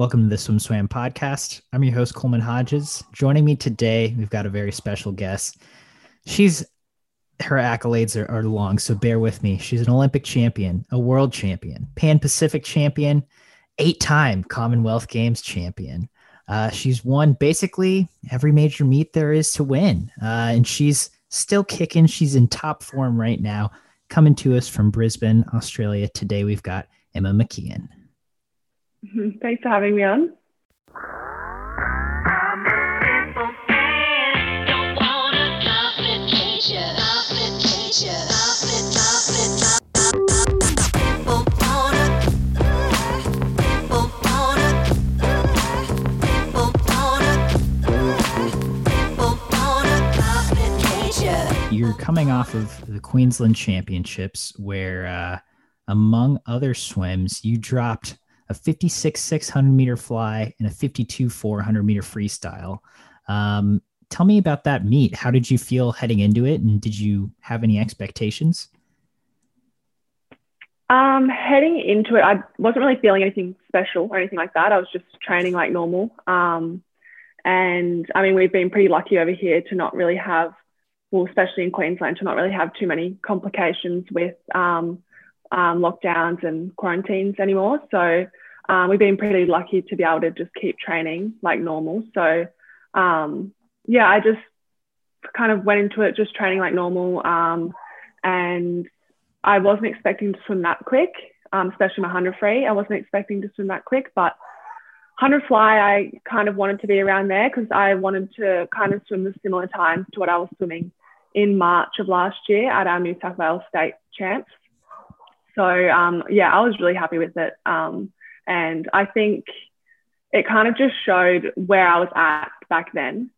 Welcome to the SwimSwam podcast. I'm your host, Coleman Hodges. Joining me today, we've got a very special guest. She's her accolades are, are long, so bear with me. She's an Olympic champion, a world champion, Pan Pacific champion, eight time Commonwealth Games champion. Uh, she's won basically every major meet there is to win, uh, and she's still kicking. She's in top form right now. Coming to us from Brisbane, Australia. Today, we've got Emma McKeon. Thanks for having me on. You're coming off of the Queensland Championships, where, uh, among other swims, you dropped a 56 600 meter fly and a 52 400 meter freestyle. Um, tell me about that meet. How did you feel heading into it, and did you have any expectations? Um, heading into it, I wasn't really feeling anything special or anything like that. I was just training like normal. Um, and I mean, we've been pretty lucky over here to not really have, well, especially in Queensland, to not really have too many complications with um, um, lockdowns and quarantines anymore. So um, we've been pretty lucky to be able to just keep training like normal. So um, yeah, I just kind of went into it just training like normal. Um, and I wasn't expecting to swim that quick, um, especially my 100 free. I wasn't expecting to swim that quick, but 100 fly, I kind of wanted to be around there because I wanted to kind of swim the similar times to what I was swimming in March of last year at our New South Wales State Champs. So um, yeah, I was really happy with it. Um, and I think it kind of just showed where I was at back then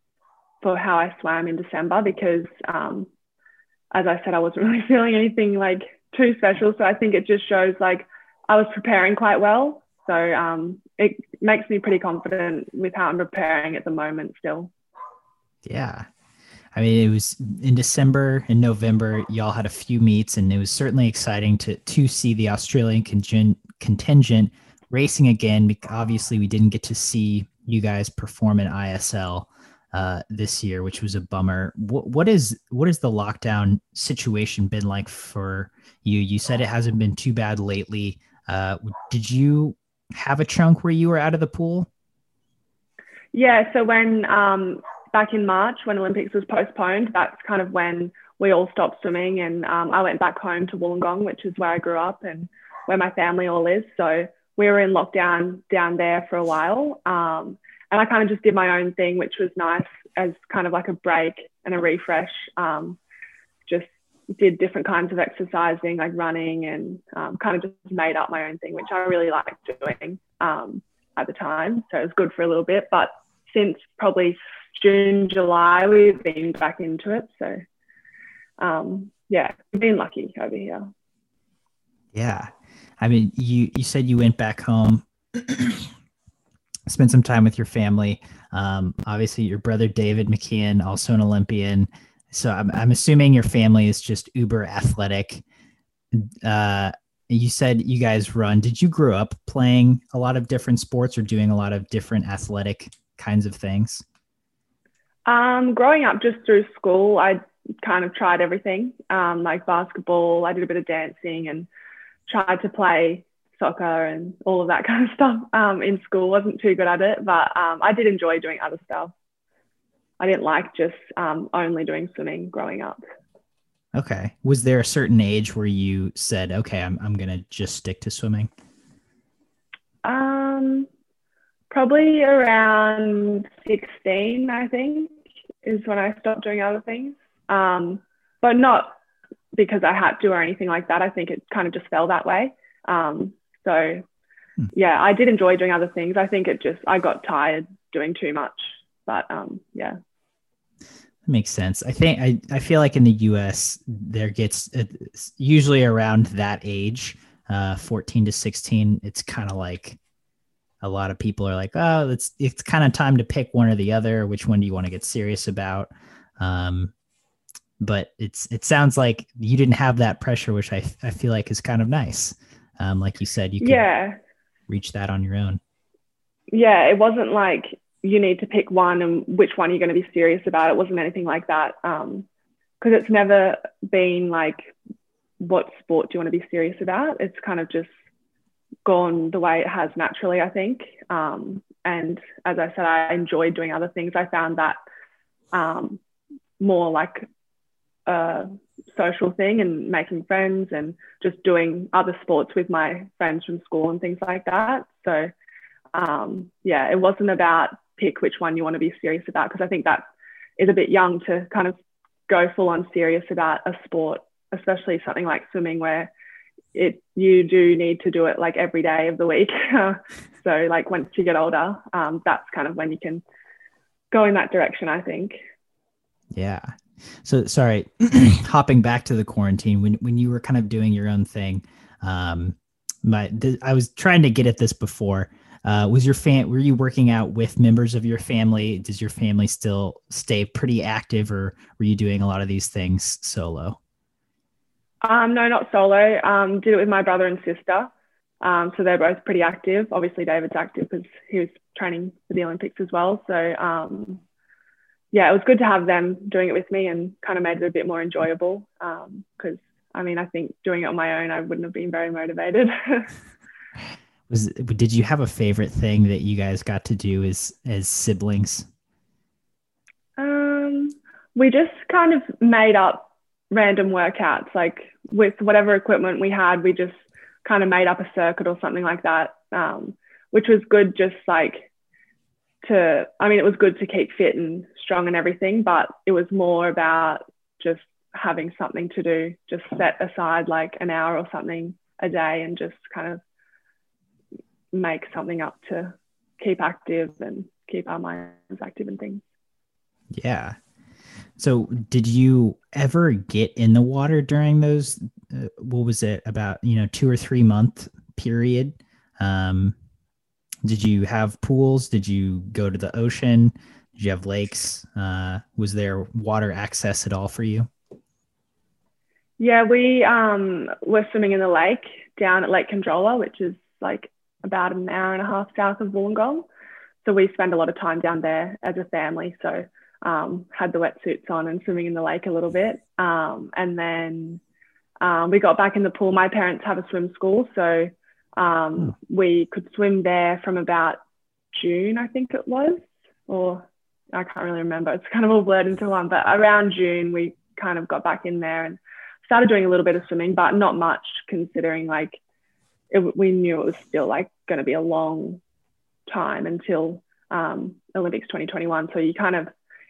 for how I swam in December because, um, as I said, I wasn't really feeling anything like too special. So I think it just shows like I was preparing quite well. So um, it makes me pretty confident with how I'm preparing at the moment still. Yeah. I mean, it was in December and November, y'all had a few meets, and it was certainly exciting to to see the Australian contingent, contingent racing again. Obviously, we didn't get to see you guys perform in ISL uh, this year, which was a bummer. What, what is what is the lockdown situation been like for you? You said it hasn't been too bad lately. Uh, did you have a chunk where you were out of the pool? Yeah. So when um, back in March when Olympics was postponed, that's kind of when we all stopped swimming, and um, I went back home to Wollongong, which is where I grew up and where my family all is. So we were in lockdown down there for a while, um, and I kind of just did my own thing, which was nice as kind of like a break and a refresh. Um, just did different kinds of exercising, like running, and um, kind of just made up my own thing, which I really liked doing um, at the time. So it was good for a little bit, but since probably June, July, we've been back into it. So, um, yeah, we've been lucky over here. Yeah. I mean, you, you said you went back home, spent some time with your family. Um, obviously, your brother David McKeon, also an Olympian. So I'm, I'm assuming your family is just uber athletic. Uh, you said you guys run. Did you grow up playing a lot of different sports or doing a lot of different athletic kinds of things? Um, growing up just through school, I kind of tried everything, um, like basketball. I did a bit of dancing and tried to play soccer and all of that kind of stuff um, in school. wasn't too good at it, but um, I did enjoy doing other stuff. I didn't like just um, only doing swimming growing up. Okay. Was there a certain age where you said, "Okay, I'm I'm gonna just stick to swimming"? Um, probably around 16, I think, is when I stopped doing other things. Um, but not because I had to or anything like that. I think it kind of just fell that way. Um, so, hmm. yeah, I did enjoy doing other things. I think it just, I got tired doing too much. But um, yeah. That makes sense. I think I, I feel like in the US, there gets uh, usually around that age, uh, 14 to 16, it's kind of like a lot of people are like, oh, it's it's kind of time to pick one or the other. Which one do you want to get serious about? Um, but it's it sounds like you didn't have that pressure, which I I feel like is kind of nice. Um, like you said, you can yeah reach that on your own. yeah, it wasn't like you need to pick one and which one you're going to be serious about. It wasn't anything like that. Um, because it's never been like, what sport do you want to be serious about? It's kind of just gone the way it has naturally, I think. Um, and as I said, I enjoyed doing other things. I found that um, more like a social thing and making friends and just doing other sports with my friends from school and things like that. So, um, yeah, it wasn't about pick which one you want to be serious about because I think that is a bit young to kind of go full on serious about a sport, especially something like swimming where it you do need to do it like every day of the week. so like once you get older, um, that's kind of when you can go in that direction, I think. Yeah. So sorry, hopping back to the quarantine when when you were kind of doing your own thing. Um, my th- I was trying to get at this before. Uh, was your fan? Were you working out with members of your family? Does your family still stay pretty active, or were you doing a lot of these things solo? Um, no, not solo. Um, did it with my brother and sister. Um, so they're both pretty active. Obviously, David's active because he was training for the Olympics as well. So um, yeah, it was good to have them doing it with me and kind of made it a bit more enjoyable. Because um, I mean, I think doing it on my own, I wouldn't have been very motivated. was did you have a favorite thing that you guys got to do as as siblings? Um, we just kind of made up random workouts, like with whatever equipment we had. We just kind of made up a circuit or something like that, um, which was good. Just like to, I mean, it was good to keep fit and strong and everything, but it was more about just having something to do. Just set aside like an hour or something a day and just kind of make something up to keep active and keep our minds active and things. Yeah. So, did you ever get in the water during those? Uh, what was it about? You know, two or three month period. Um, did you have pools? Did you go to the ocean? Did you have lakes? Uh, was there water access at all for you? Yeah, we um, were swimming in the lake down at Lake Conjola, which is like about an hour and a half south of Wollongong. So we spend a lot of time down there as a family. So um, had the wetsuits on and swimming in the lake a little bit. Um, and then um, we got back in the pool. My parents have a swim school, so um, hmm. we could swim there from about June, I think it was, or I can't really remember. It's kind of all blurred into one, but around June we kind of got back in there and started doing a little bit of swimming, but not much considering like it, we knew it was still like going to be a long time until um, Olympics 2021. So you kind of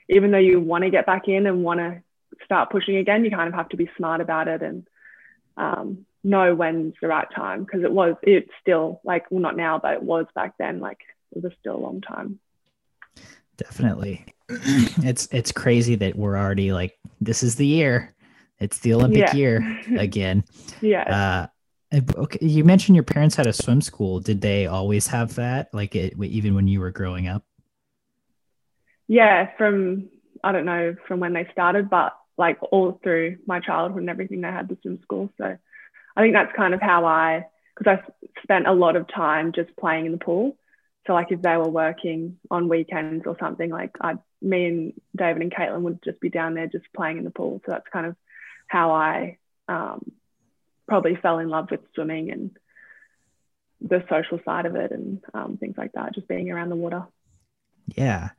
even though you want to get back in and want to start pushing again, you kind of have to be smart about it and um, know when's the right time because it was it's still like well not now but it was back then like it was still a long time. Definitely, it's it's crazy that we're already like this is the year. It's the Olympic yeah. year again. yeah. Uh, okay, you mentioned your parents had a swim school. Did they always have that? Like it, even when you were growing up? yeah, from I don't know from when they started, but like all through my childhood and everything, they had the swim school. So I think that's kind of how I, because I spent a lot of time just playing in the pool. So like if they were working on weekends or something, like I, me and David and Caitlin would just be down there just playing in the pool. So that's kind of how I um, probably fell in love with swimming and the social side of it and um, things like that, just being around the water. Yeah.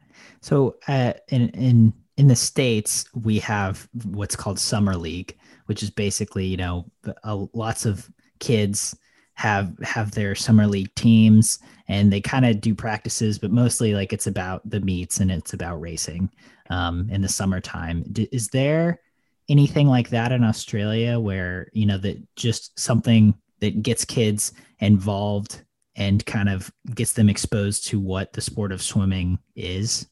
So uh, in in in the states, we have what's called summer league, which is basically you know lots of kids have have their summer league teams and they kind of do practices but mostly like it's about the meets and it's about racing um, in the summertime D- is there anything like that in australia where you know that just something that gets kids involved and kind of gets them exposed to what the sport of swimming is?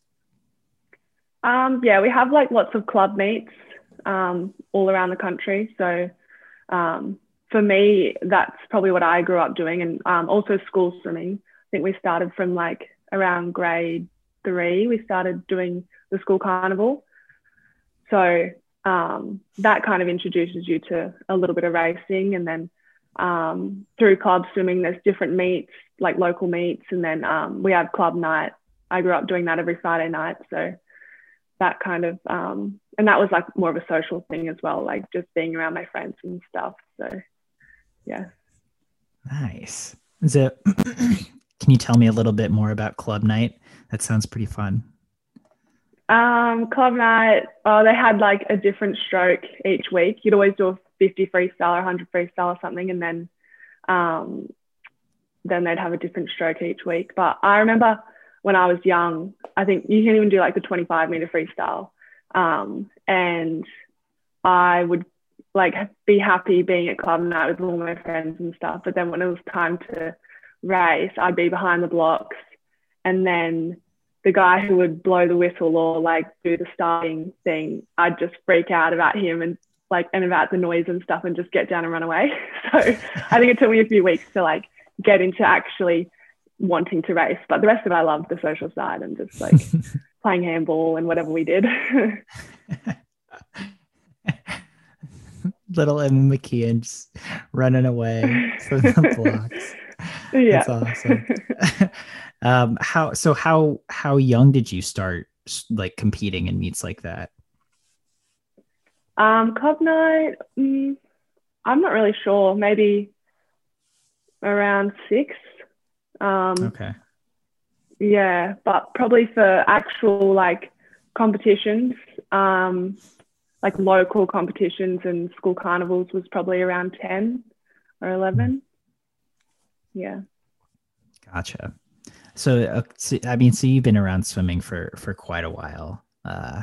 Um, yeah, we have like lots of club meets um, all around the country. So um, for me, that's probably what I grew up doing, and um, also school swimming. I think we started from like around grade three. We started doing the school carnival. So um, that kind of introduces you to a little bit of racing, and then um, through club swimming, there's different meets like local meets, and then we have club night. I grew up doing that every Friday night, so that kind of um, and that was like more of a social thing as well, like just being around my friends and stuff. So yeah. Nice. Is it? can you tell me a little bit more about club night? That sounds pretty fun. Um, club night, oh, they had like a different stroke each week. You'd always do a 50 freestyle or 100 freestyle or something, and then um, then they'd have a different stroke each week. But I remember when I was young, I think you can even do like the 25 meter freestyle. Um, and I would like be happy being at club night with all my friends and stuff. But then when it was time to race, I'd be behind the blocks. And then the guy who would blow the whistle or like do the starting thing, I'd just freak out about him and like and about the noise and stuff and just get down and run away. So I think it took me a few weeks to like get into actually wanting to race. But the rest of it I loved the social side and just like playing handball and whatever we did. Little Emma McKeon just running away from the blocks. Yeah. That's awesome. um, how so how how young did you start like competing in meets like that? Um, club night, mm, I'm not really sure. Maybe around six. Um, okay. Yeah, but probably for actual like competitions, um, like local competitions and school carnivals was probably around 10 or 11. Yeah. Gotcha. So, uh, so, I mean, so you've been around swimming for for quite a while. Uh,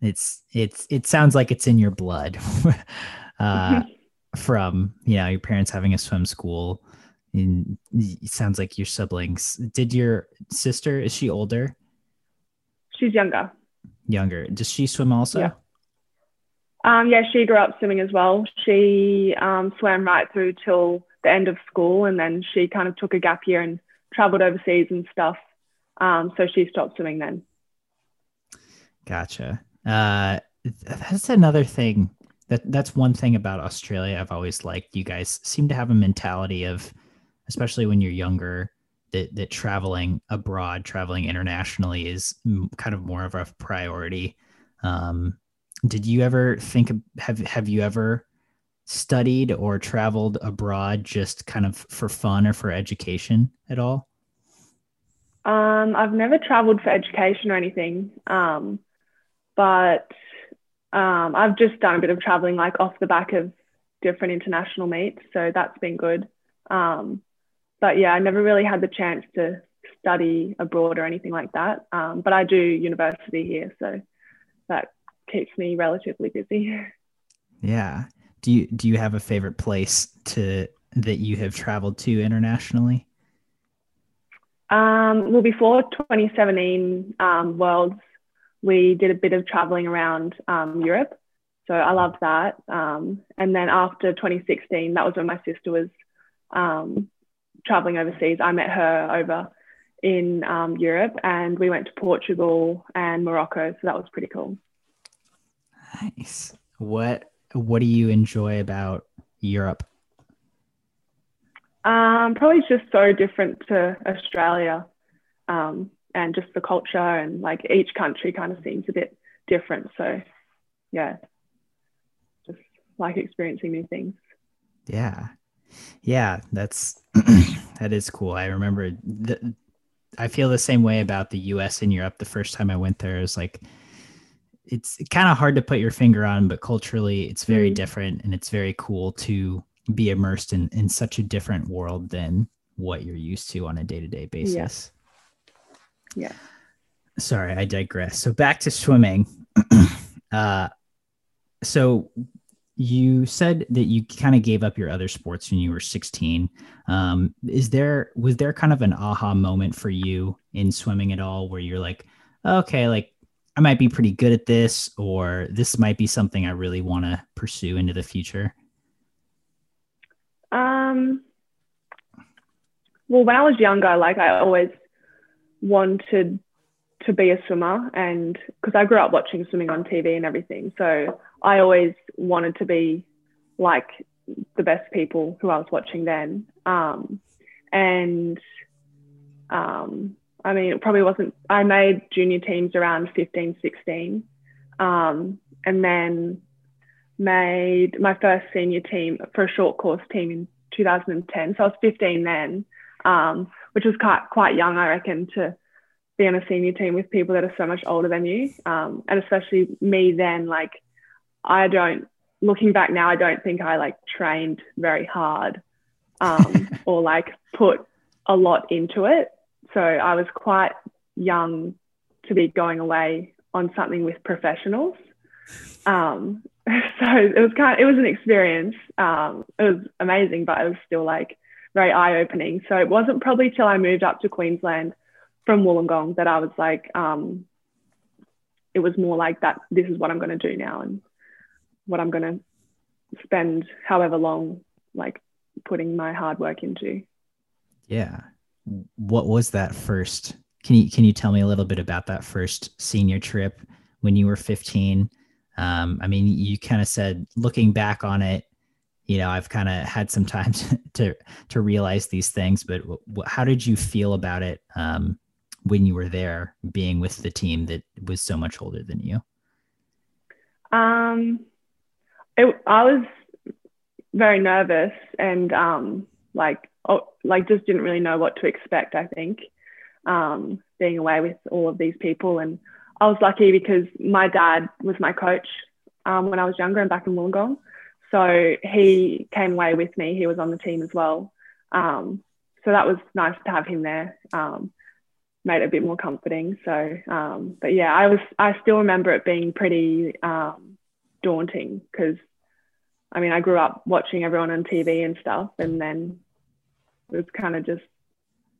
it's it's it sounds like it's in your blood. uh, from you know your parents having a swim school, and it sounds like your siblings. Did your sister is she older? She's younger. Younger. Does she swim also? Yeah. Um, yeah, she grew up swimming as well. She um, swam right through till the end of school, and then she kind of took a gap year and traveled overseas and stuff. Um, so she stopped swimming then. Gotcha. Uh, that's another thing. That that's one thing about Australia. I've always liked. You guys seem to have a mentality of, especially when you're younger, that that traveling abroad, traveling internationally, is kind of more of a priority. Um, did you ever think have have you ever studied or traveled abroad just kind of for fun or for education at all? Um, I've never traveled for education or anything, um, but um, I've just done a bit of traveling like off the back of different international meets, so that's been good. Um, but yeah, I never really had the chance to study abroad or anything like that. Um, but I do university here, so that keeps me relatively busy. Yeah. Do you do you have a favorite place to that you have traveled to internationally? Um, well, before 2017 um, Worlds, we did a bit of traveling around um, Europe. So I loved that. Um, and then after 2016, that was when my sister was um, traveling overseas. I met her over in um, Europe and we went to Portugal and Morocco. So that was pretty cool. Nice. What what do you enjoy about Europe? Um, probably just so different to Australia, um, and just the culture and like each country kind of seems a bit different. So, yeah, just like experiencing new things. Yeah, yeah, that's that is cool. I remember the, I feel the same way about the U.S. and Europe. The first time I went there, it was like it's kind of hard to put your finger on, but culturally it's very mm. different and it's very cool to be immersed in, in such a different world than what you're used to on a day to day basis. Yeah. yeah. Sorry, I digress. So back to swimming. uh, so you said that you kind of gave up your other sports when you were 16. Um, is there was there kind of an aha moment for you in swimming at all where you're like, okay, like I might be pretty good at this, or this might be something I really want to pursue into the future? Um, well, when I was younger, like I always wanted to be a swimmer, and because I grew up watching swimming on TV and everything, so I always wanted to be like the best people who I was watching then. Um, and um, I mean, it probably wasn't, I made junior teams around 15, 16. Um, and then made my first senior team for a short course team in 2010. So I was 15 then, um, which was quite, quite young, I reckon, to be on a senior team with people that are so much older than you. Um, and especially me then, like, I don't, looking back now, I don't think I like trained very hard um, or like put a lot into it. So I was quite young to be going away on something with professionals. Um, so it was kind of, it was an experience. Um, it was amazing, but it was still like very eye opening. So it wasn't probably till I moved up to Queensland from Wollongong that I was like, um, it was more like that. This is what I'm going to do now, and what I'm going to spend however long like putting my hard work into. Yeah. What was that first? Can you can you tell me a little bit about that first senior trip when you were 15? Um, I mean, you kind of said looking back on it, you know, I've kind of had some time to to realize these things, but w- how did you feel about it um, when you were there, being with the team that was so much older than you? Um, it, I was very nervous and um, like oh, like just didn't really know what to expect. I think um, being away with all of these people, and I was lucky because my dad was my coach um, when I was younger and back in Wollongong, so he came away with me. He was on the team as well, um, so that was nice to have him there. Um, made it a bit more comforting. So, um, but yeah, I was I still remember it being pretty daunting because I mean, I grew up watching everyone on TV and stuff, and then it was kind of just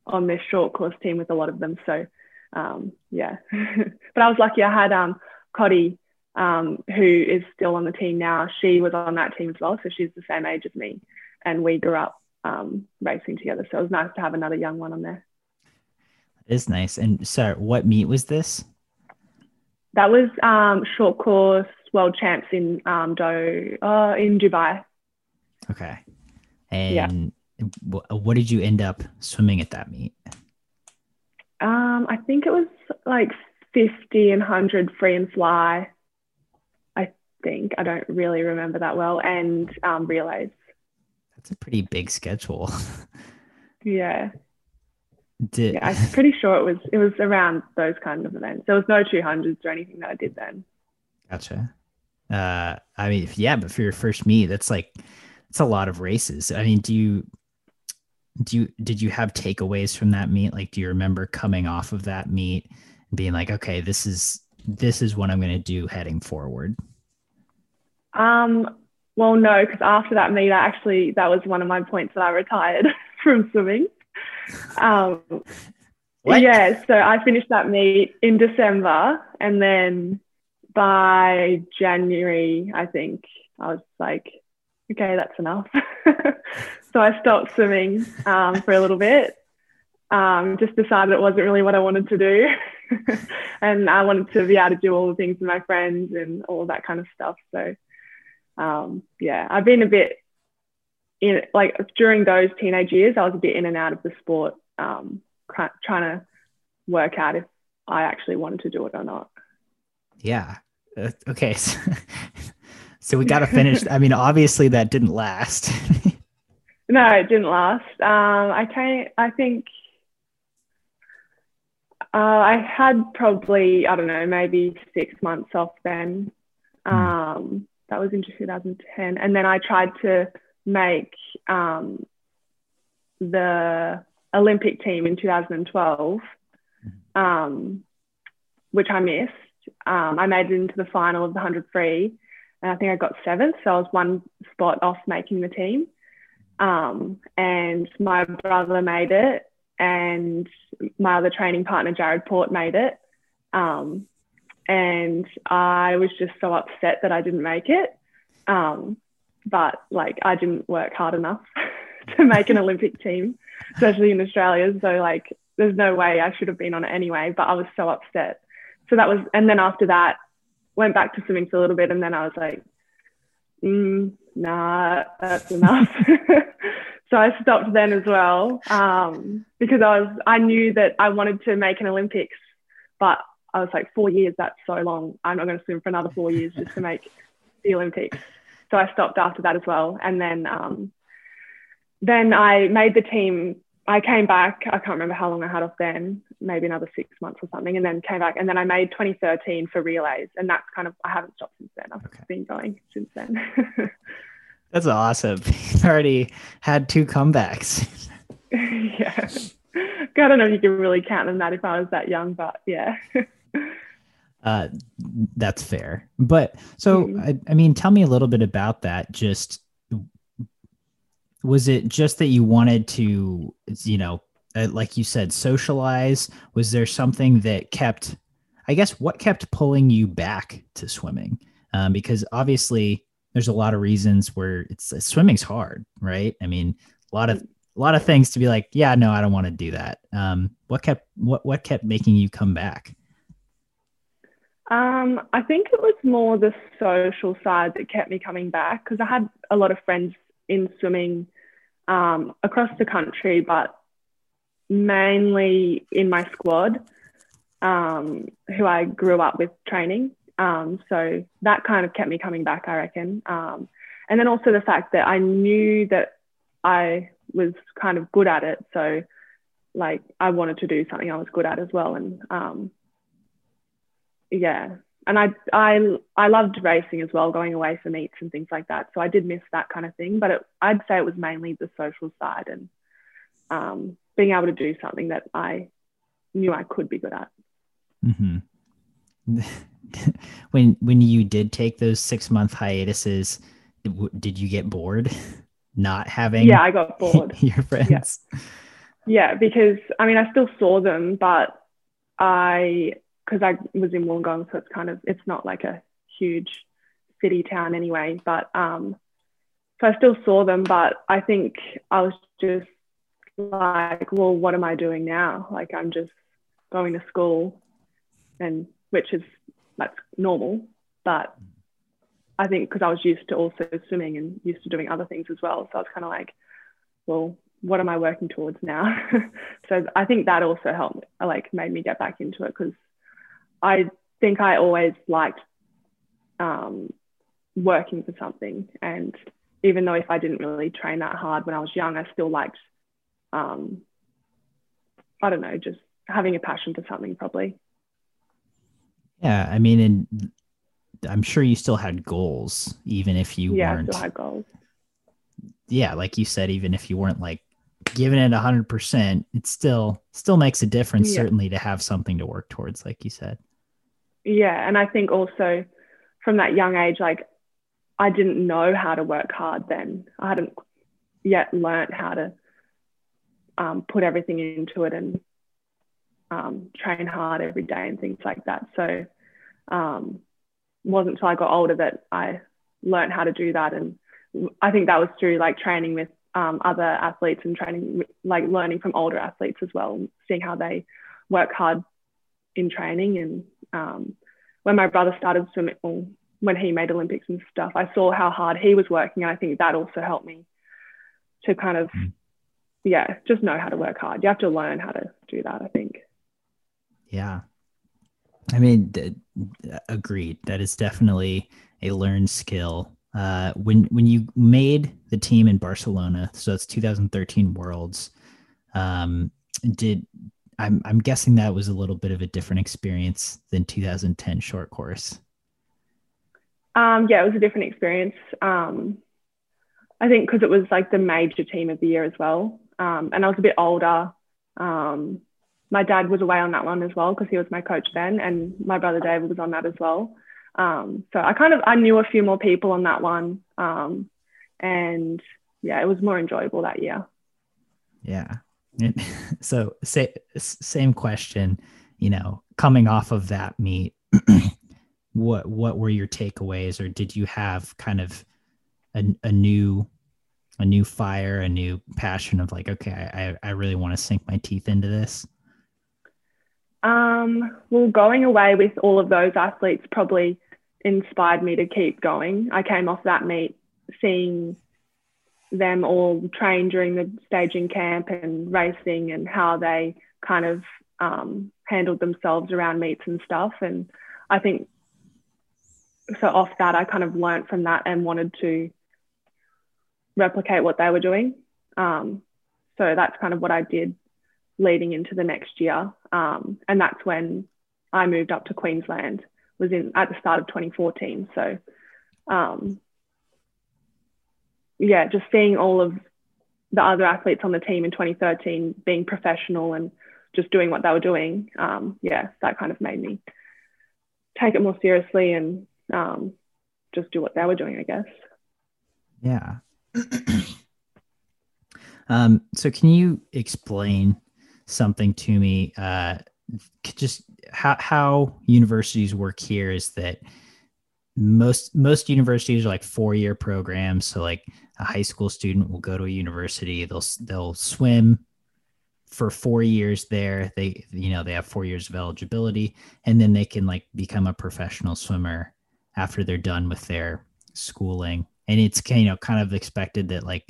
on this short course team with a lot of them. So, um, yeah. but I was lucky. I had um, Coddy, um, who is still on the team now. She was on that team as well, so she's the same age as me, and we grew up um, racing together. So it was nice to have another young one on there. It is nice. And so, what meet was this? That was um, short course world champs in um, Do uh, in Dubai. Okay. And yeah. what did you end up swimming at that meet? Um, I think it was like 50 and 100 free and fly. I think. I don't really remember that well. And um, relays. That's a pretty big schedule. yeah. Did... Yeah, I'm pretty sure it was it was around those kind of events. There was no 200s or anything that I did then. Gotcha. Uh, I mean, yeah, but for your first meet, that's like it's a lot of races. I mean, do you do you did you have takeaways from that meet? Like, do you remember coming off of that meet and being like, okay, this is this is what I'm going to do heading forward? Um. Well, no, because after that meet, I actually that was one of my points that I retired from swimming. Um, what? Yeah, so I finished that meet in December, and then by January, I think I was like, okay, that's enough. so I stopped swimming um, for a little bit. Um, just decided it wasn't really what I wanted to do. and I wanted to be able to do all the things with my friends and all that kind of stuff. So, um, yeah, I've been a bit in like during those teenage years, I was a bit in and out of the sport, um, trying to work out if I actually wanted to do it or not. Yeah. Uh, okay. So, so we got to finish. I mean, obviously that didn't last. no, it didn't last. Um, I can't, I think uh, I had probably, I don't know, maybe six months off then. Hmm. Um, that was in 2010. And then I tried to make um, the Olympic team in 2012, hmm. um, which I missed um, I made it into the final of the 100 free, and I think I got seventh. So I was one spot off making the team. Um, and my brother made it, and my other training partner, Jarrod Poort, made it. Um, and I was just so upset that I didn't make it. Um, but like, I didn't work hard enough to make an Olympic team, especially in Australia. So, like, there's no way I should have been on it anyway. But I was so upset so that was, and then after that, went back to swimming for a little bit, and then I was like, mm, nah, that's enough. so I stopped then as well um, because I was I knew that I wanted to make an Olympics, but I was like four years that's so long. I'm not going to swim for another four years just to make the Olympics. So I stopped after that as well, and then um, then I made the team. I came back. I can't remember how long I had off then, maybe another six months or something, and then came back. And then I made 2013 for relays, and that's kind of I haven't stopped since then. I've okay. been going since then. That's awesome. You've already had two comebacks. yeah. I don't know if you can really count them that if I was that young, but yeah. uh, that's fair. But so, mm-hmm. I, I mean, tell me a little bit about that. Just was it just that you wanted to, you know, uh, like you said, socialize? Was there something that kept, I guess, what kept pulling you back to swimming? Um, because obviously, there's a lot of reasons where it's swimming's hard, right? I mean, a lot of a lot of things to be like, yeah, no, I don't want to do that. Um, what kept what what kept making you come back? Um, I think it was more the social side that kept me coming back because I had a lot of friends in swimming um, across the country, but mainly in my squad um, who I grew up with training. Um, so that kind of kept me coming back, I reckon. Um, and then also the fact that I knew that I was kind of good at it. So, like, I wanted to do something I was good at as well. And um, yeah, and I, I, I loved racing as well, going away for meets and things like that. So I did miss that kind of thing. But it, I'd say it was mainly the social side and um, being able to do something that I knew I could be good at. Mm-hmm. when when you did take those six month hiatuses, did you get bored not having? Yeah, I got bored. your friends. Yeah. yeah, because I mean, I still saw them, but I because I was in Wollongong, so it's kind of it's not like a huge city town anyway. But um, so I still saw them, but I think I was just like, well, what am I doing now? Like I'm just going to school and which is that's normal. But I think because I was used to also swimming and used to doing other things as well. So I was kind of like, well, what am I working towards now? so I think that also helped, like, made me get back into it because I think I always liked um, working for something. And even though if I didn't really train that hard when I was young, I still liked, um, I don't know, just having a passion for something probably. Yeah, I mean, and I'm sure you still had goals, even if you yeah, weren't. Yeah, still had goals. Yeah, like you said, even if you weren't like giving it hundred percent, it still still makes a difference. Yeah. Certainly, to have something to work towards, like you said. Yeah, and I think also from that young age, like I didn't know how to work hard then. I hadn't yet learned how to um, put everything into it and um, train hard every day and things like that. So um, wasn't until I got older that I learned how to do that. And I think that was through like training with um, other athletes and training, like learning from older athletes as well, seeing how they work hard in training. And um, when my brother started swimming, well, when he made Olympics and stuff, I saw how hard he was working. And I think that also helped me to kind of, mm. yeah, just know how to work hard. You have to learn how to do that, I think. Yeah. I mean, agreed. That is definitely a learned skill. Uh, when when you made the team in Barcelona, so it's 2013 Worlds. Um, did I'm I'm guessing that was a little bit of a different experience than 2010 short course. Um, yeah, it was a different experience. Um, I think because it was like the major team of the year as well, um, and I was a bit older. Um, my dad was away on that one as well because he was my coach then, and my brother David was on that as well. Um, so I kind of I knew a few more people on that one, um, and yeah, it was more enjoyable that year. Yeah. so say, same question, you know, coming off of that meet, what what were your takeaways, or did you have kind of a, a new a new fire, a new passion of like, okay, I, I really want to sink my teeth into this? Um, well, going away with all of those athletes probably inspired me to keep going. I came off that meet seeing them all train during the staging camp and racing and how they kind of um, handled themselves around meets and stuff. And I think so off that, I kind of learned from that and wanted to replicate what they were doing. Um, so that's kind of what I did leading into the next year. Um, and that's when I moved up to Queensland, was in at the start of 2014. So um, yeah, just seeing all of the other athletes on the team in 2013 being professional and just doing what they were doing, um, yeah, that kind of made me take it more seriously and um, just do what they were doing, I guess. Yeah. um, so, can you explain something to me? Uh, just how how universities work here is that most most universities are like four year programs. So, like a high school student will go to a university, they'll they'll swim for four years there. They you know they have four years of eligibility, and then they can like become a professional swimmer after they're done with their schooling. And it's you know kind of expected that like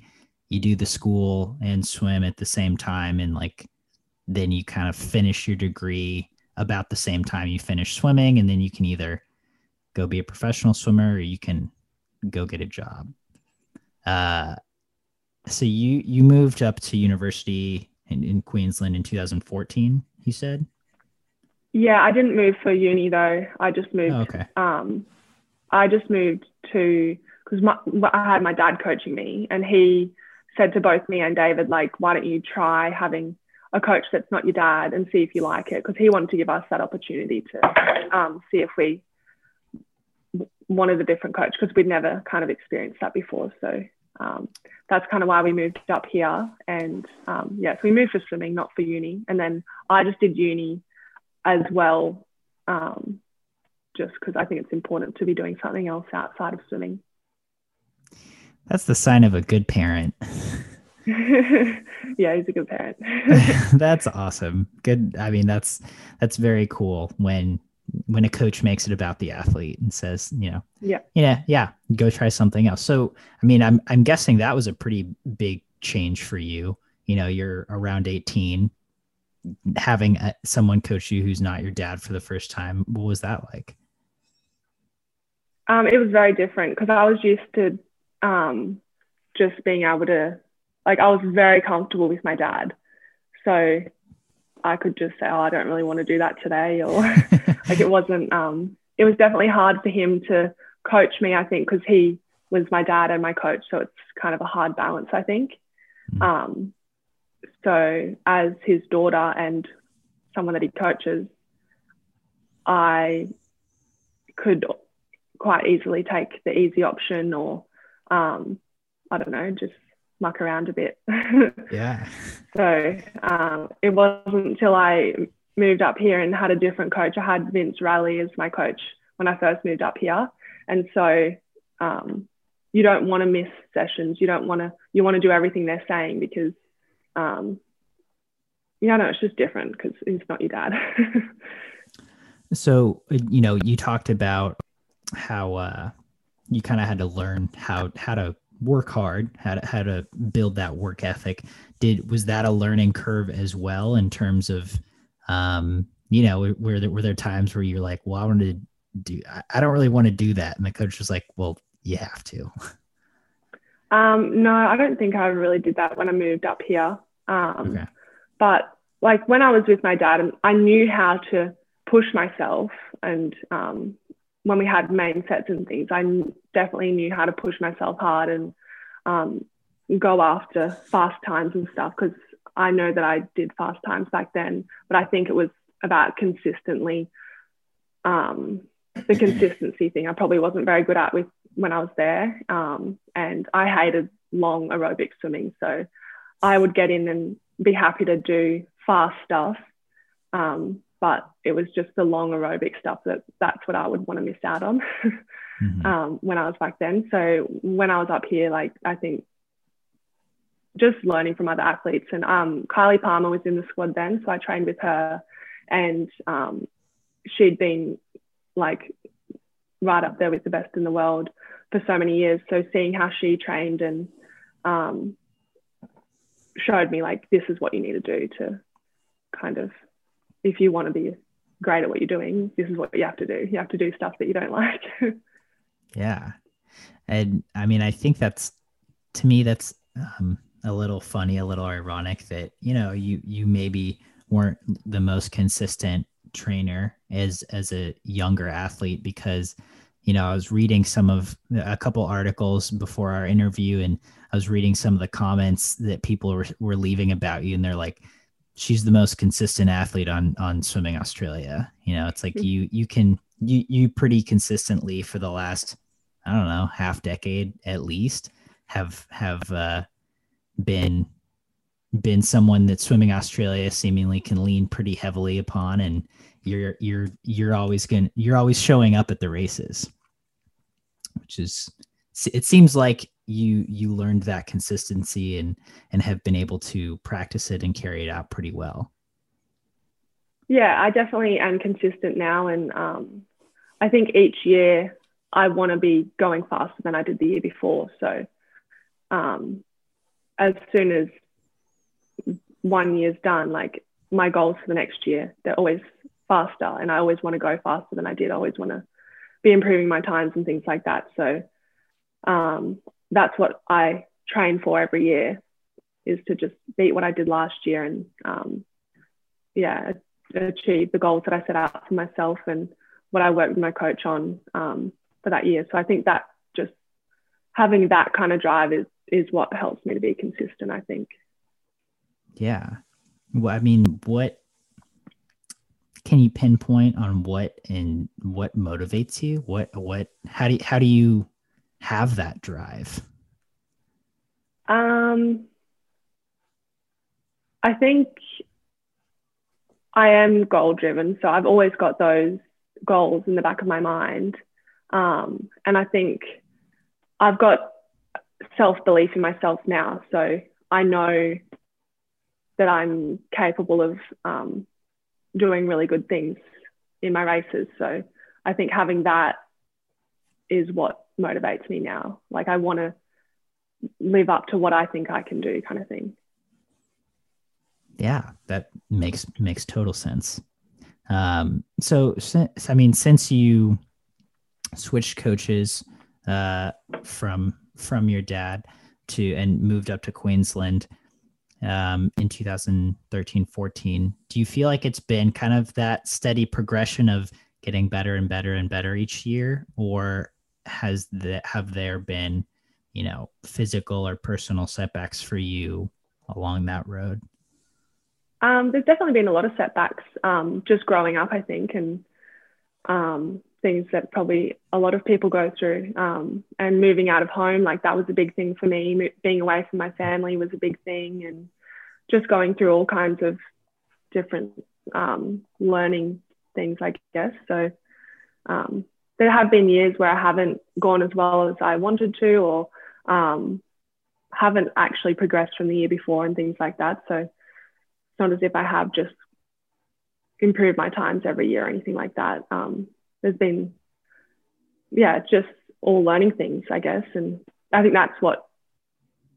you do the school and swim at the same time, and like then you kind of finish your degree about the same time you finish swimming, and then you can either go be a professional swimmer or you can go get a job. Uh, so you you moved up to university in, in Queensland in 2014. You said. Yeah, I didn't move for uni though. I just moved. Oh, okay. Um, I just moved to because I had my dad coaching me, and he said to both me and David, like, why don't you try having a coach that's not your dad and see if you like it? Because he wanted to give us that opportunity to um, see if we wanted a different coach because we'd never kind of experienced that before. So um, that's kind of why we moved up here. And um, yeah, so we moved for swimming, not for uni. And then I just did uni as well, um, just because I think it's important to be doing something else outside of swimming. That's the sign of a good parent. yeah, he's a good parent. that's awesome. Good. I mean, that's that's very cool when when a coach makes it about the athlete and says, you know, yeah, yeah, yeah, go try something else. So, I mean, I'm I'm guessing that was a pretty big change for you. You know, you're around 18, having a, someone coach you who's not your dad for the first time. What was that like? Um, it was very different because I was used to um, just being able to, like, I was very comfortable with my dad. So I could just say, oh, I don't really want to do that today, or like it wasn't. Um, it was definitely hard for him to coach me. I think because he was my dad and my coach, so it's kind of a hard balance. I think. Mm. Um, so as his daughter and someone that he coaches, I could quite easily take the easy option, or um, I don't know, just muck around a bit. yeah. So um, it wasn't until I moved up here and had a different coach. I had Vince Raleigh as my coach when I first moved up here. And so um, you don't want to miss sessions. You don't want to, you want to do everything they're saying because, um, yeah, no, it's just different because it's not your dad. so, you know, you talked about how uh, you kind of had to learn how, how to work hard, how to, how to build that work ethic. Did was that a learning curve as well in terms of, um, you know, were there were there times where you're like, well, I want to do, I don't really want to do that, and the coach was like, well, you have to. Um, no, I don't think I really did that when I moved up here. Um, okay. But like when I was with my dad, I knew how to push myself and um, when we had main sets and things, I definitely knew how to push myself hard and um, go after fast times and stuff because I know that I did fast times back then, but I think it was about consistently um, the consistency thing. I probably wasn't very good at with when I was there, um, and I hated long aerobic swimming, so I would get in and be happy to do fast stuff. Um, but it was just the long aerobic stuff that that's what I would want to miss out on mm-hmm. um, when I was back then. So when I was up here, like I think just learning from other athletes and um, Kylie Palmer was in the squad then, so I trained with her, and um, she'd been like right up there with the best in the world for so many years. So seeing how she trained and um, showed me like this is what you need to do to kind of if you want to be great at what you're doing, this is what you have to do. You have to do stuff that you don't like. yeah. And I mean, I think that's to me, that's um, a little funny, a little ironic that, you know, you, you maybe weren't the most consistent trainer as, as a younger athlete because, you know, I was reading some of a couple articles before our interview and I was reading some of the comments that people were, were leaving about you and they're like, she's the most consistent athlete on on swimming australia you know it's like mm-hmm. you you can you you pretty consistently for the last i don't know half decade at least have have uh been been someone that swimming australia seemingly can lean pretty heavily upon and you're you're you're always going you're always showing up at the races which is it seems like you you learned that consistency and and have been able to practice it and carry it out pretty well. Yeah i definitely am consistent now and um, i think each year i want to be going faster than i did the year before so um, as soon as one year's done like my goals for the next year they're always faster and i always want to go faster than i did i always want to be improving my times and things like that so um, that's what I train for every year is to just beat what I did last year and um, yeah, achieve the goals that I set out for myself and what I worked with my coach on um, for that year. So I think that just having that kind of drive is is what helps me to be consistent. I think. Yeah, well, I mean, what can you pinpoint on what and what motivates you? What what how do you, how do you have that drive? Um, I think I am goal driven. So I've always got those goals in the back of my mind. Um, and I think I've got self belief in myself now. So I know that I'm capable of um, doing really good things in my races. So I think having that is what motivates me now. Like I want to live up to what I think I can do, kind of thing. Yeah, that makes makes total sense. Um, so, since, I mean, since you switched coaches uh, from from your dad to and moved up to Queensland um, in 2013 14, do you feel like it's been kind of that steady progression of getting better and better and better each year, or has that have there been you know physical or personal setbacks for you along that road? Um, there's definitely been a lot of setbacks um, just growing up i think and um, things that probably a lot of people go through um, and moving out of home like that was a big thing for me being away from my family was a big thing and just going through all kinds of different um, learning things i guess so um, there have been years where I haven't gone as well as I wanted to, or um, haven't actually progressed from the year before and things like that. So it's not as if I have just improved my times every year or anything like that. Um, there's been, yeah, just all learning things, I guess. And I think that's what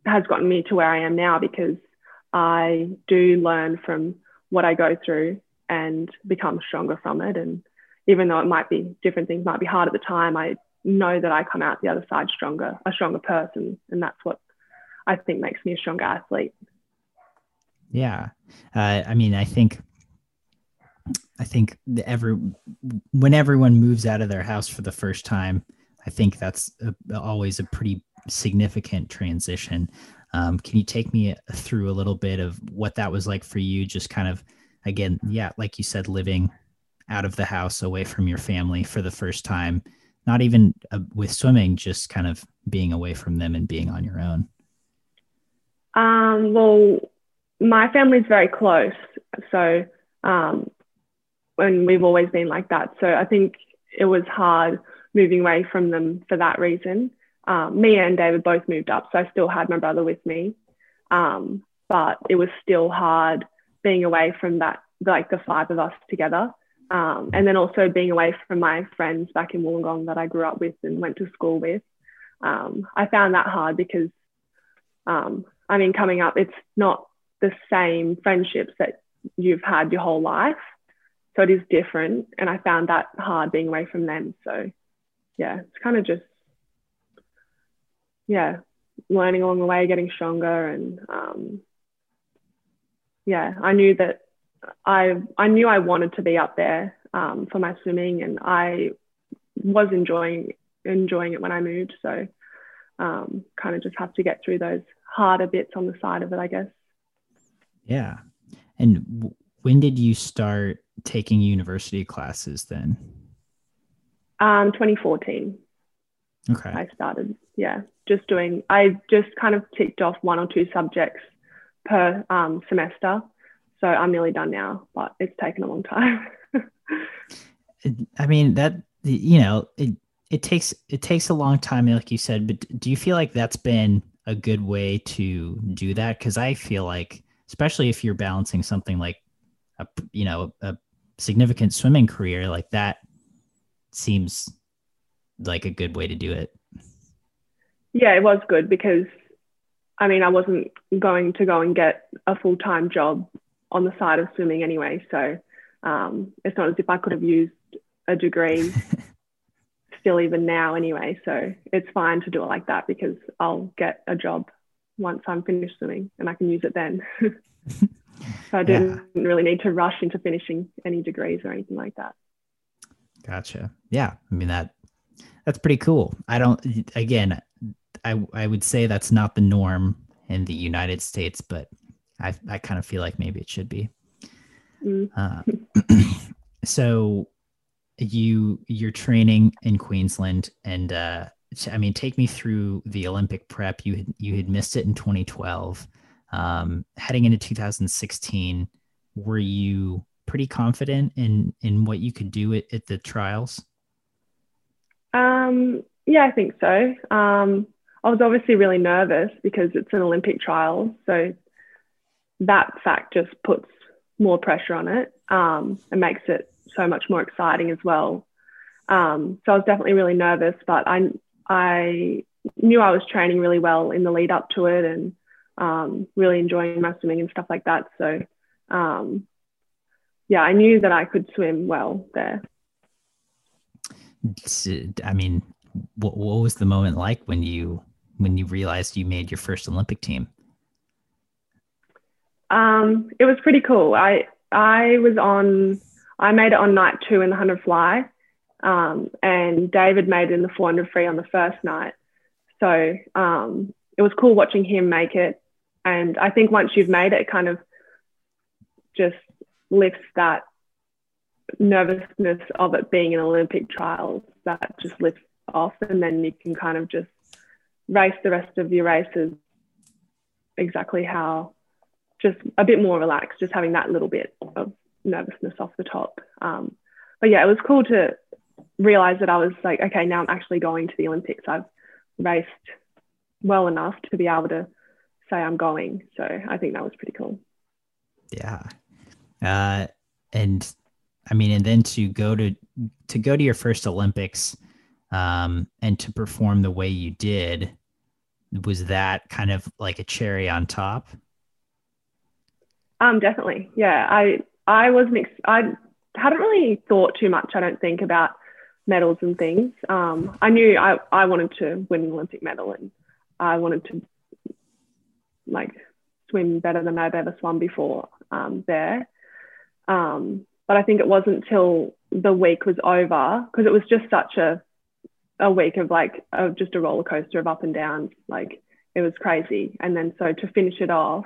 has gotten me to where I am now because I do learn from what I go through and become stronger from it. And even though it might be different things might be hard at the time, I know that I come out the other side stronger, a stronger person. And that's what I think makes me a stronger athlete. Yeah. Uh, I mean, I think, I think every, when everyone moves out of their house for the first time, I think that's a, always a pretty significant transition. Um, can you take me through a little bit of what that was like for you? Just kind of, again, yeah, like you said, living out of the house away from your family for the first time not even uh, with swimming just kind of being away from them and being on your own um, well my family's very close so um, and we've always been like that so i think it was hard moving away from them for that reason um, me and david both moved up so i still had my brother with me um, but it was still hard being away from that like the five of us together um, and then also being away from my friends back in Wollongong that I grew up with and went to school with. Um, I found that hard because um, I mean, coming up, it's not the same friendships that you've had your whole life. So it is different. And I found that hard being away from them. So yeah, it's kind of just, yeah, learning along the way, getting stronger. And um, yeah, I knew that I, I knew I wanted to be up there um, for my swimming and I was enjoying, enjoying it when I moved. So um, kind of just have to get through those harder bits on the side of it, I guess. Yeah. And when did you start taking university classes then? Um, 2014. Okay. I started, yeah, just doing, I just kind of ticked off one or two subjects per um, semester. So I'm nearly done now, but it's taken a long time. I mean, that, you know, it, it takes, it takes a long time, like you said, but do you feel like that's been a good way to do that? Cause I feel like, especially if you're balancing something like a, you know, a significant swimming career like that seems like a good way to do it. Yeah, it was good because I mean, I wasn't going to go and get a full time job on the side of swimming anyway. So um, it's not as if I could have used a degree still even now anyway. So it's fine to do it like that because I'll get a job once I'm finished swimming and I can use it then. So I didn't yeah. really need to rush into finishing any degrees or anything like that. Gotcha. Yeah. I mean that that's pretty cool. I don't again, I I would say that's not the norm in the United States, but I I kind of feel like maybe it should be. Mm. Uh, so you you're training in Queensland and uh I mean take me through the Olympic prep. You had you had missed it in 2012. Um, heading into 2016, were you pretty confident in in what you could do at, at the trials? Um, yeah, I think so. Um, I was obviously really nervous because it's an Olympic trial, so that fact just puts more pressure on it um, and makes it so much more exciting as well. Um, so I was definitely really nervous, but I I knew I was training really well in the lead up to it, and um, really enjoying my swimming and stuff like that. So, um, yeah, I knew that I could swim well there. I mean, what, what was the moment like when you when you realized you made your first Olympic team? Um, it was pretty cool. I I was on. I made it on night two in the hundred fly, um, and David made it in the four hundred free on the first night. So um, it was cool watching him make it and I think once you've made it, kind of just lifts that nervousness of it being an Olympic trials that just lifts off and then you can kind of just race the rest of your races exactly how just a bit more relaxed, just having that little bit of nervousness off the top. Um, but yeah, it was cool to realize that I was like, okay, now I'm actually going to the Olympics. I've raced well enough to be able to say I'm going. So I think that was pretty cool. Yeah. Uh, and I mean, and then to go to to go to your first Olympics, um, and to perform the way you did, was that kind of like a cherry on top? Um, definitely. Yeah. I I wasn't. Ex- I hadn't really thought too much. I don't think about medals and things. Um, I knew I I wanted to win an Olympic medal and I wanted to like swim better than I've ever swum before um, there. Um, but I think it wasn't till the week was over because it was just such a a week of like of just a roller coaster of up and down. Like it was crazy. And then so to finish it off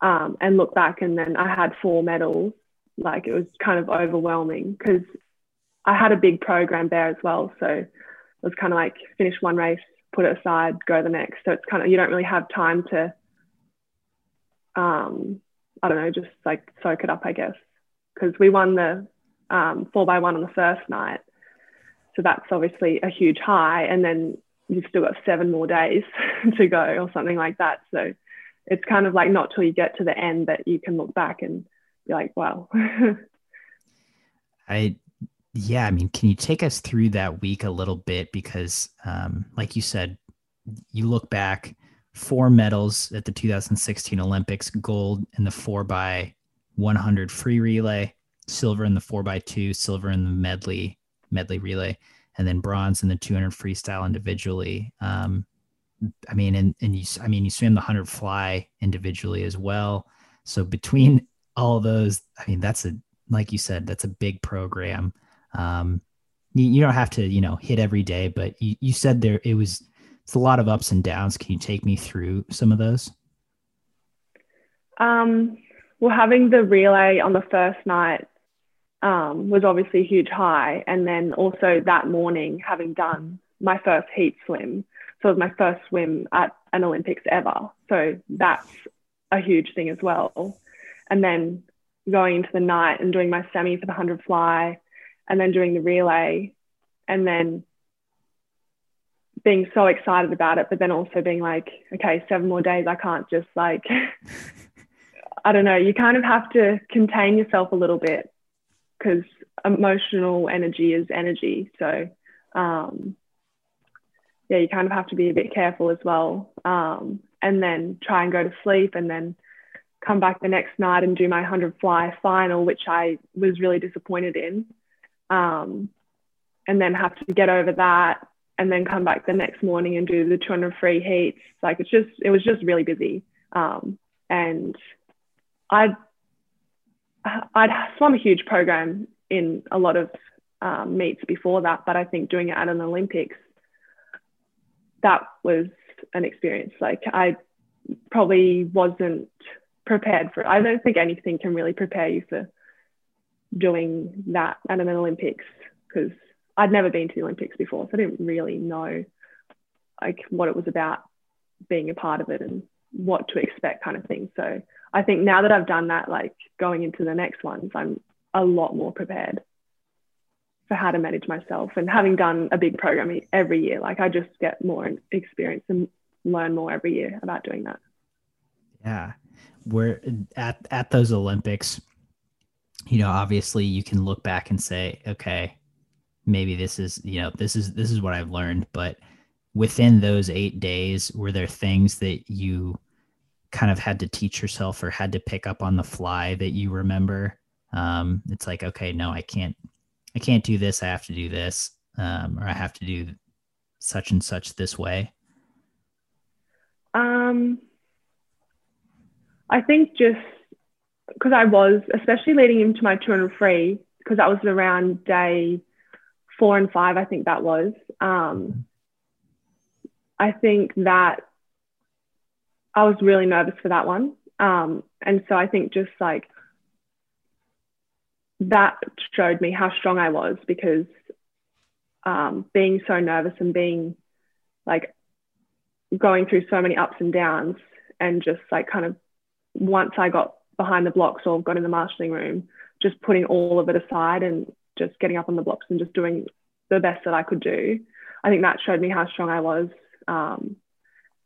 um, and look back, and then I had four medals. Like it was kind of overwhelming because I had a big program there as well. So it was kind of like finish one race, put it aside, go the next. So it's kind of you don't really have time to um, I don't know, just like soak it up, I guess. Because we won the um, four by one on the first night. So that's obviously a huge high. And then you've still got seven more days to go or something like that. So it's kind of like not till you get to the end that you can look back and be like, wow. I yeah, I mean, can you take us through that week a little bit? Because, um, like you said, you look back, four medals at the 2016 Olympics: gold in the four by 100 free relay, silver in the four by two, silver in the medley medley relay, and then bronze in the 200 freestyle individually. Um, I mean, and and you, I mean, you swim the 100 fly individually as well. So between all those, I mean, that's a like you said, that's a big program. Um, you, you don't have to, you know, hit every day, but you, you said there it was it's a lot of ups and downs. Can you take me through some of those? Um, well, having the relay on the first night um, was obviously a huge high. And then also that morning, having done my first heat swim. So it was my first swim at an Olympics ever. So that's a huge thing as well. And then going into the night and doing my semi for the 100 fly and then doing the relay and then being so excited about it, but then also being like, okay, seven more days, I can't just like, I don't know, you kind of have to contain yourself a little bit because emotional energy is energy. So, um, yeah, you kind of have to be a bit careful as well. Um, and then try and go to sleep and then come back the next night and do my 100 fly final, which I was really disappointed in. Um, and then have to get over that and then come back the next morning and do the 200 free heats. Like it's just, it was just really busy. Um, and I'd I'd swum a huge program in a lot of um, meets before that, but I think doing it at an Olympics, that was an experience. Like I probably wasn't prepared for it. I don't think anything can really prepare you for doing that at an Olympics because I'd never been to the Olympics before, so I didn't really know like what it was about being a part of it and what to expect kind of thing. So I think now that I've done that, like going into the next ones, I'm a lot more prepared for how to manage myself. And having done a big program every year, like I just get more experience and learn more every year about doing that. Yeah. We're at, at those Olympics, you know, obviously you can look back and say, okay, maybe this is, you know, this is, this is what I've learned. But within those eight days, were there things that you kind of had to teach yourself or had to pick up on the fly that you remember? Um, it's like okay no i can't i can't do this. I have to do this um, or i have to do such and such this way. Um i think just because i was especially leading into my 200 free because that was around day four and five i think that was um i think that I was really nervous for that one. Um, and so I think just like that showed me how strong I was because um, being so nervous and being like going through so many ups and downs and just like kind of once I got behind the blocks or got in the marshalling room, just putting all of it aside and just getting up on the blocks and just doing the best that I could do. I think that showed me how strong I was. Um,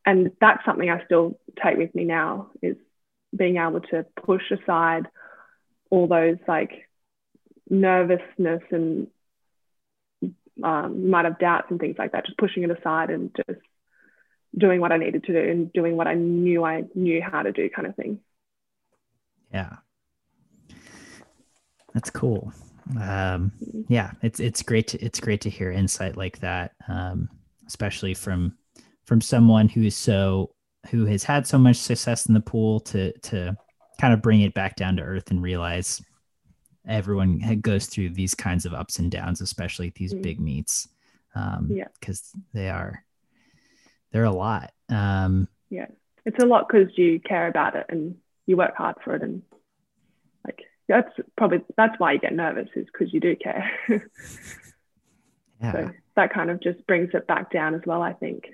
and that's something I still take with me now is being able to push aside all those like nervousness and um, might have doubts and things like that, just pushing it aside and just doing what I needed to do and doing what I knew I knew how to do, kind of thing. Yeah, that's cool. Um, yeah, it's it's great to it's great to hear insight like that, um, especially from from someone who is so who has had so much success in the pool to to kind of bring it back down to earth and realize everyone goes through these kinds of ups and downs, especially these mm. big meets. Um, yeah, because they are they're a lot. Um, yeah, it's a lot because you care about it and you work hard for it, and like that's probably that's why you get nervous is because you do care. yeah, so that kind of just brings it back down as well. I think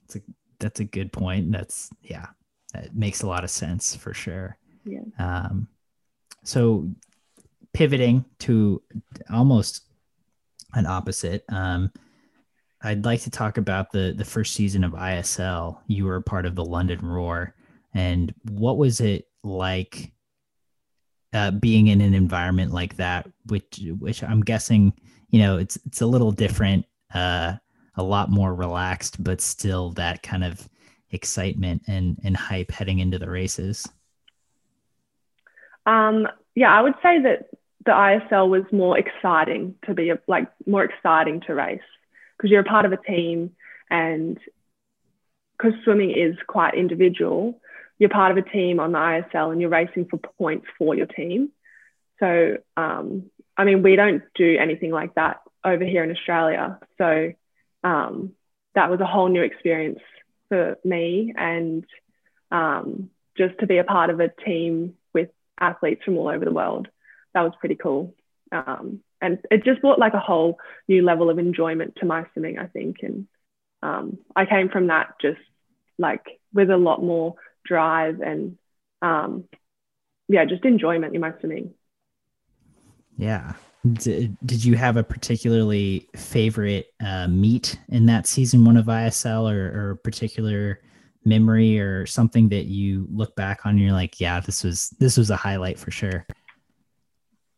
that's a that's a good point. That's yeah, that makes a lot of sense for sure. Yeah. Um, so pivoting to almost an opposite. Um, I'd like to talk about the the first season of ISL. You were a part of the London Roar, and what was it like uh, being in an environment like that? Which which I'm guessing you know it's it's a little different. Uh, a lot more relaxed, but still that kind of excitement and and hype heading into the races? Um, yeah, I would say that the ISL was more exciting to be a, like more exciting to race because you're a part of a team and because swimming is quite individual, you're part of a team on the ISL and you're racing for points for your team. So, um, I mean, we don't do anything like that over here in Australia. So, um, that was a whole new experience for me and um, just to be a part of a team with athletes from all over the world. That was pretty cool. Um, and it just brought like a whole new level of enjoyment to my swimming, I think. And um, I came from that just like with a lot more drive and um, yeah, just enjoyment in my swimming. Yeah. Did, did you have a particularly favorite uh, meet in that season one of ISL or, or a particular memory or something that you look back on and you're like, yeah, this was this was a highlight for sure?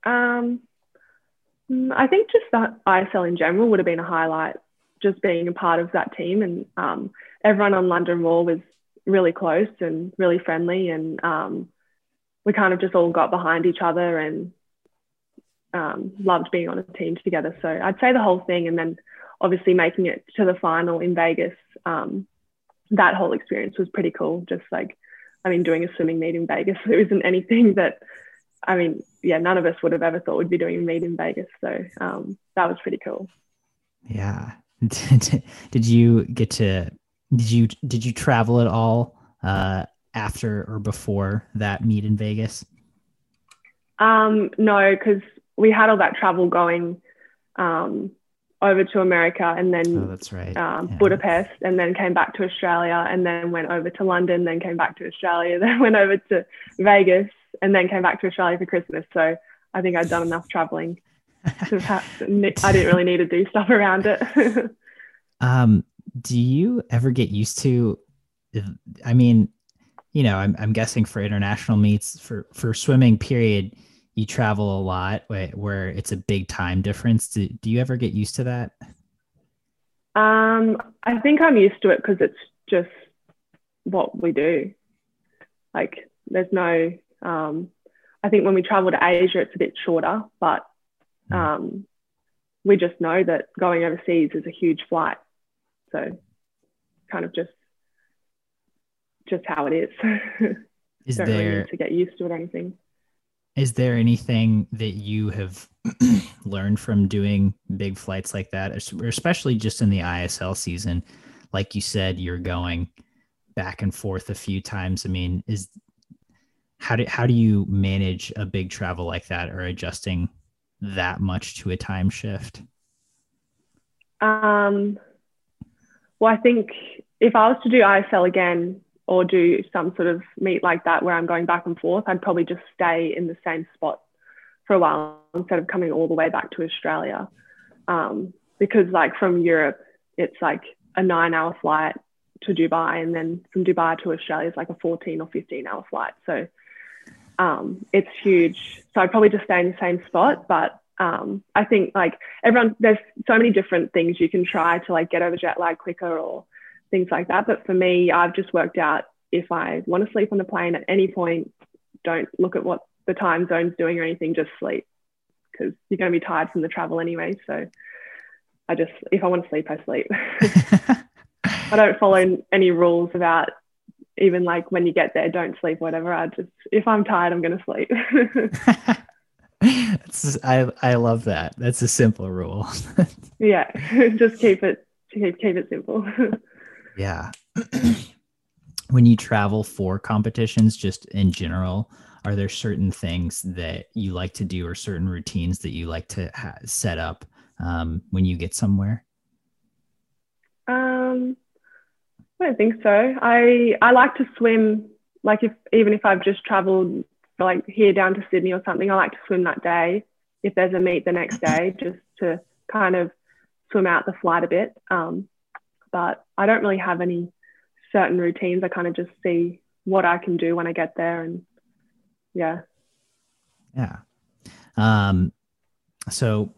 Um, mm, I think just that ISL in general would have been a highlight, just being a part of that team. And um, everyone on London Roar was really close and really friendly. And um, we kind of just all got behind each other and um, loved being on a team together. So I'd say the whole thing. And then obviously making it to the final in Vegas, um, that whole experience was pretty cool. Just like, I mean, doing a swimming meet in Vegas, there isn't anything that I mean, yeah, none of us would have ever thought we'd be doing a meet in Vegas. So um, that was pretty cool. Yeah. did you get to? Did you did you travel at all uh, after or before that meet in Vegas? Um, no, because we had all that travel going um, over to America and then oh, that's right. Um, yeah. Budapest and then came back to Australia and then went over to London, then came back to Australia, then went over to Vegas and then came back to Australia for Christmas. So I think I'd done enough traveling. I didn't really need to do stuff around it. um, do you ever get used to? I mean, you know, I'm I'm guessing for international meets for for swimming period, you travel a lot where, where it's a big time difference. Do, do you ever get used to that? Um, I think I'm used to it because it's just what we do. Like, there's no um, I think when we travel to Asia, it's a bit shorter, but hmm. um, we just know that going overseas is a huge flight. So kind of just just how it is. Is Don't there really to get used to it or anything? Is there anything that you have learned from doing big flights like that, especially just in the ISL season? Like you said, you're going back and forth a few times. I mean, is how do how do you manage a big travel like that or adjusting that much to a time shift? Um, well, I think if I was to do ISL again or do some sort of meet like that where I'm going back and forth, I'd probably just stay in the same spot for a while instead of coming all the way back to Australia. Um, because like from Europe, it's like a nine hour flight to Dubai, and then from Dubai to Australia is like a 14 or 15 hour flight. So um, it's huge. So I'd probably just stay in the same spot. But um, I think like everyone, there's so many different things you can try to like get over jet lag quicker or things like that. But for me, I've just worked out if I want to sleep on the plane at any point, don't look at what the time zone's doing or anything, just sleep because you're going to be tired from the travel anyway. So I just, if I want to sleep, I sleep. I don't follow any rules about even like when you get there, don't sleep, whatever. I just, if I'm tired, I'm going to sleep. I, I love that. That's a simple rule. yeah. just keep it, keep, keep it simple. yeah. when you travel for competitions, just in general, are there certain things that you like to do or certain routines that you like to ha- set up um, when you get somewhere? Um, I don't think so. I I like to swim. Like if even if I've just travelled like here down to Sydney or something, I like to swim that day. If there's a meet the next day, just to kind of swim out the flight a bit. Um, but I don't really have any certain routines. I kind of just see what I can do when I get there, and yeah. Yeah. Um, so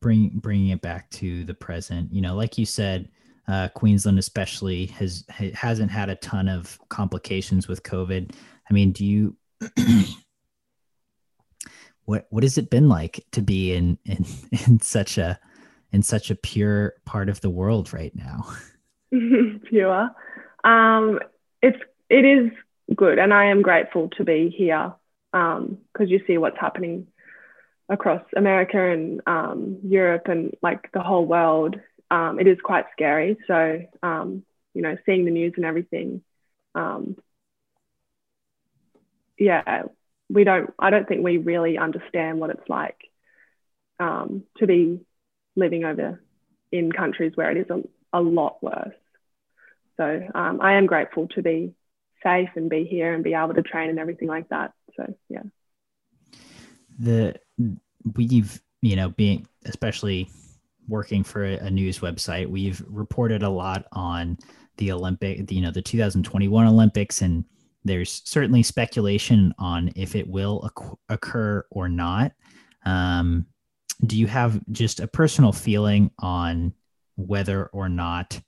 bring bringing it back to the present. You know, like you said, Uh, Queensland, especially, has hasn't had a ton of complications with COVID. I mean, do you? what what has it been like to be in in in such a in such a pure part of the world right now? pure. Um, it's it is good, and I am grateful to be here because um, you see what's happening across America and um, Europe and like the whole world. Um, it is quite scary. So um, you know, seeing the news and everything. Um, yeah, we don't. I don't think we really understand what it's like um, to be living over in countries where it is a, a lot worse. So um, I am grateful to be safe and be here and be able to train and everything like that. So yeah. The we've you know being especially working for a, news website, we've reported a lot on the Olympic, you know, the 2021 Olympics, and there's certainly speculation on if it will occur or not. Um, do you have just a personal feeling on whether or not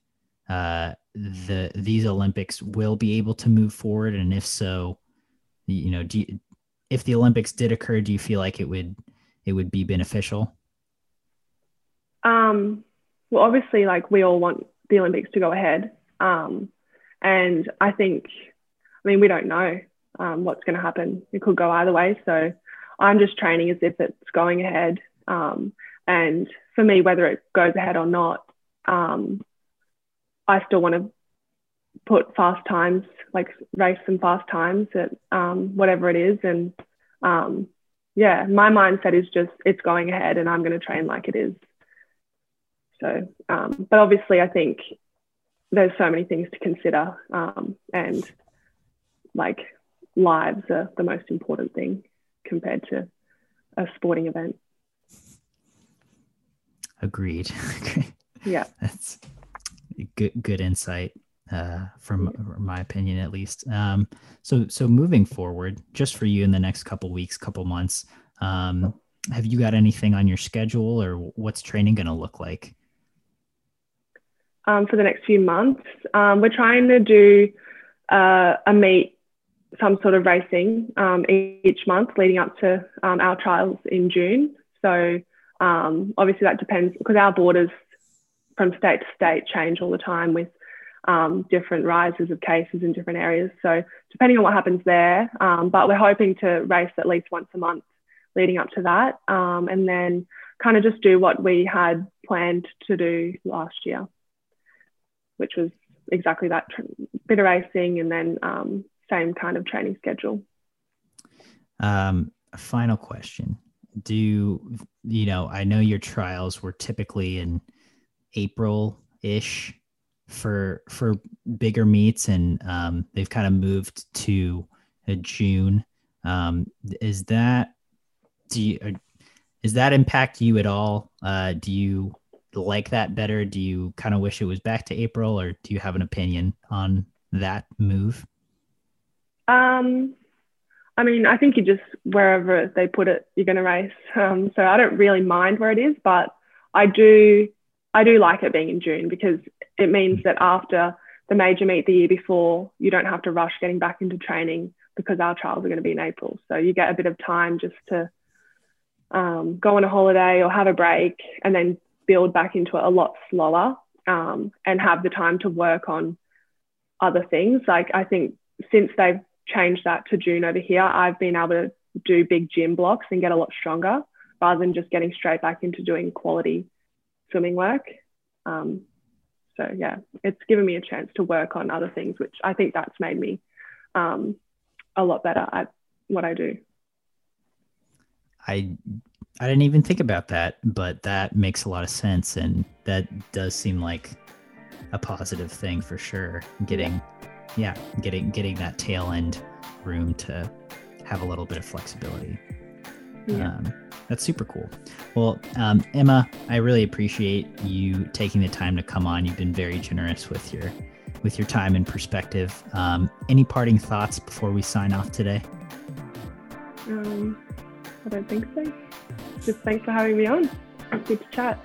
uh, the these Olympics will be able to move forward, and if so, you know, do you, if the Olympics did occur, do you feel like it would it would be beneficial? Um, well, obviously, like we all want the Olympics to go ahead, um, and I think, mean, we don't know um, what's going to happen. It could go either way. So I'm just training as if it's going ahead. Um, and for me, whether it goes ahead or not, um, I still want to put fast times, like race some fast times at um, whatever it is. And um, yeah, my mindset is just it's going ahead and I'm going to train like it is. So, um, but obviously, I think there's so many things to consider. And like lives are the most important thing compared to a sporting event. Agreed. yeah. That's good good insight uh, from, from my opinion at least. Um, so so moving forward, just for you in the next couple weeks, couple months, um, have you got anything on your schedule, or what's training going to look like? Um, for the next few months, um, we're trying to do uh, a meet, some sort of racing um, each month leading up to um, our trials in June. So um, obviously that depends because our borders from state to state change all the time with um, different rises of cases in different areas. So depending on what happens there, um, but we're hoping to race at least once a month leading up to that, um, and then kind of just do what we had planned to do last year, which was exactly that bit of racing and then same kind of training schedule. Um, final question: Do you know? I know your trials were typically in April ish for for bigger meets, and um, they've kind of moved to a June. Um, is that do you uh, is that impact you at all? Uh, do you like that better? Do you kind of wish it was back to April, or do you have an opinion on that move? Um, I mean, I think you just wherever they put it, you're going to race. Um, so I don't really mind where it is, but I do I do like it being in June because it means that after the major meet the year before, you don't have to rush getting back into training because our trials are going to be in April. So you get a bit of time just to um, go on a holiday or have a break and then build back into it a lot slower um, and have the time to work on other things. Like I think since they've changed that to June over here, I've been able to do big gym blocks and get a lot stronger rather than just getting straight back into doing quality swimming work. Um, so yeah, it's given me a chance to work on other things, which I think that's made me um, a lot better at what I do. I I didn't even think about that, but that makes a lot of sense, and that does seem like a positive thing for sure. Getting, yeah, getting getting that tail end room to have a little bit of flexibility. Yeah. Um, that's super cool. Well, um, Emma, I really appreciate you taking the time to come on. You've been very generous with your with your time and perspective. Um, any parting thoughts before we sign off today? Um, I don't think so. Just thanks for having me on. It's good to chat.